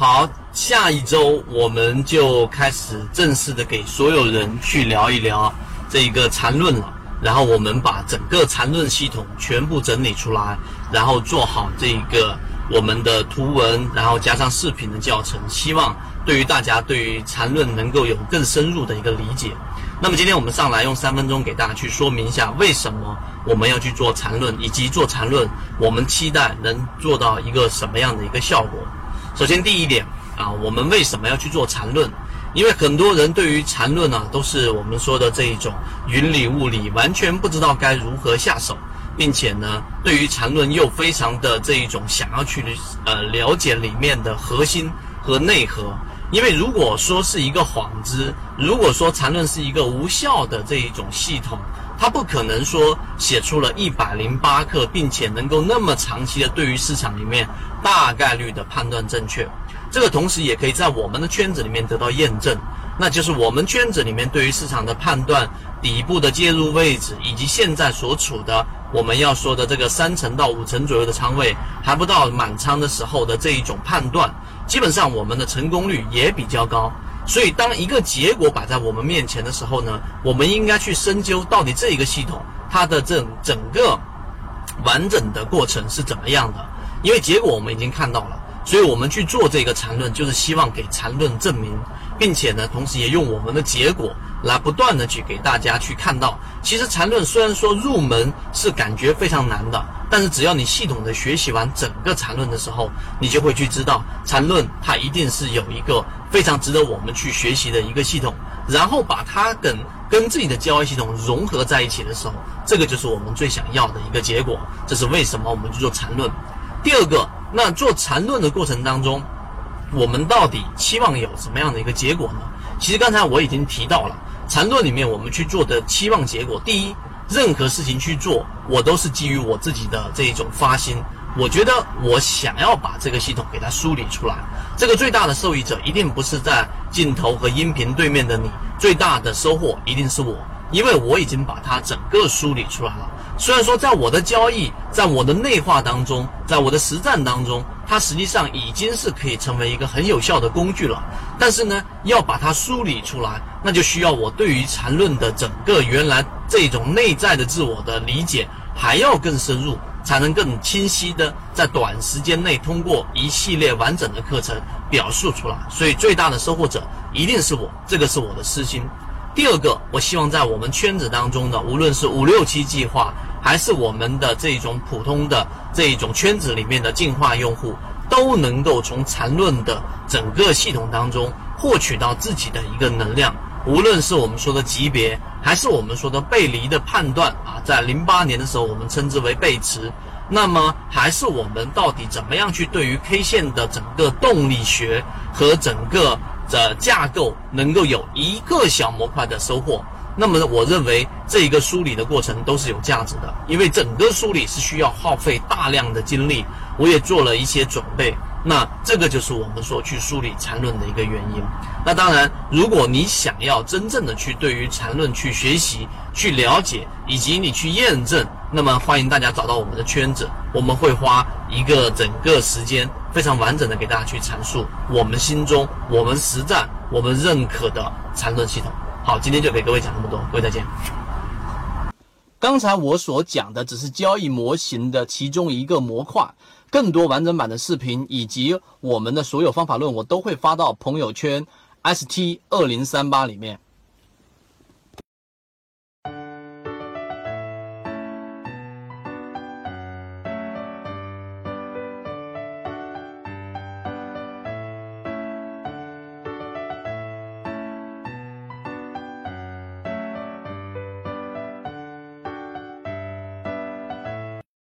好，下一周我们就开始正式的给所有人去聊一聊这一个缠论了。然后我们把整个缠论系统全部整理出来，然后做好这一个我们的图文，然后加上视频的教程，希望对于大家对于缠论能够有更深入的一个理解。那么今天我们上来用三分钟给大家去说明一下，为什么我们要去做缠论，以及做缠论我们期待能做到一个什么样的一个效果。首先，第一点啊，我们为什么要去做缠论？因为很多人对于缠论呢，都是我们说的这一种云里雾里，完全不知道该如何下手，并且呢，对于缠论又非常的这一种想要去呃了解里面的核心和内核。因为如果说是一个幌子，如果说缠论是一个无效的这一种系统，它不可能说写出了一百零八课，并且能够那么长期的对于市场里面。大概率的判断正确，这个同时也可以在我们的圈子里面得到验证，那就是我们圈子里面对于市场的判断、底部的介入位置，以及现在所处的我们要说的这个三成到五成左右的仓位，还不到满仓的时候的这一种判断，基本上我们的成功率也比较高。所以，当一个结果摆在我们面前的时候呢，我们应该去深究到底这一个系统它的整整个完整的过程是怎么样的。因为结果我们已经看到了，所以我们去做这个缠论，就是希望给缠论证明，并且呢，同时也用我们的结果来不断的去给大家去看到，其实缠论虽然说入门是感觉非常难的，但是只要你系统的学习完整个缠论的时候，你就会去知道缠论它一定是有一个非常值得我们去学习的一个系统，然后把它跟跟自己的交易系统融合在一起的时候，这个就是我们最想要的一个结果。这是为什么我们去做缠论。第二个，那做缠论的过程当中，我们到底期望有什么样的一个结果呢？其实刚才我已经提到了，缠论里面我们去做的期望结果，第一，任何事情去做，我都是基于我自己的这一种发心，我觉得我想要把这个系统给它梳理出来，这个最大的受益者一定不是在镜头和音频对面的你，最大的收获一定是我。因为我已经把它整个梳理出来了。虽然说在我的交易，在我的内化当中，在我的实战当中，它实际上已经是可以成为一个很有效的工具了。但是呢，要把它梳理出来，那就需要我对于缠论的整个原来这种内在的自我的理解还要更深入，才能更清晰的在短时间内通过一系列完整的课程表述出来。所以最大的收获者一定是我，这个是我的私心。第二个，我希望在我们圈子当中的，无论是五六七计划，还是我们的这种普通的这一种圈子里面的进化用户，都能够从缠论的整个系统当中获取到自己的一个能量。无论是我们说的级别，还是我们说的背离的判断啊，在零八年的时候，我们称之为背驰。那么，还是我们到底怎么样去对于 K 线的整个动力学和整个。的架构能够有一个小模块的收获，那么我认为这一个梳理的过程都是有价值的，因为整个梳理是需要耗费大量的精力，我也做了一些准备。那这个就是我们说去梳理缠论的一个原因。那当然，如果你想要真正的去对于缠论去学习、去了解，以及你去验证，那么欢迎大家找到我们的圈子，我们会花一个整个时间，非常完整的给大家去阐述我们心中、我们实战、我们认可的缠论系统。好，今天就给各位讲这么多，各位再见。刚才我所讲的只是交易模型的其中一个模块。更多完整版的视频以及我们的所有方法论，我都会发到朋友圈 ST 二零三八里面。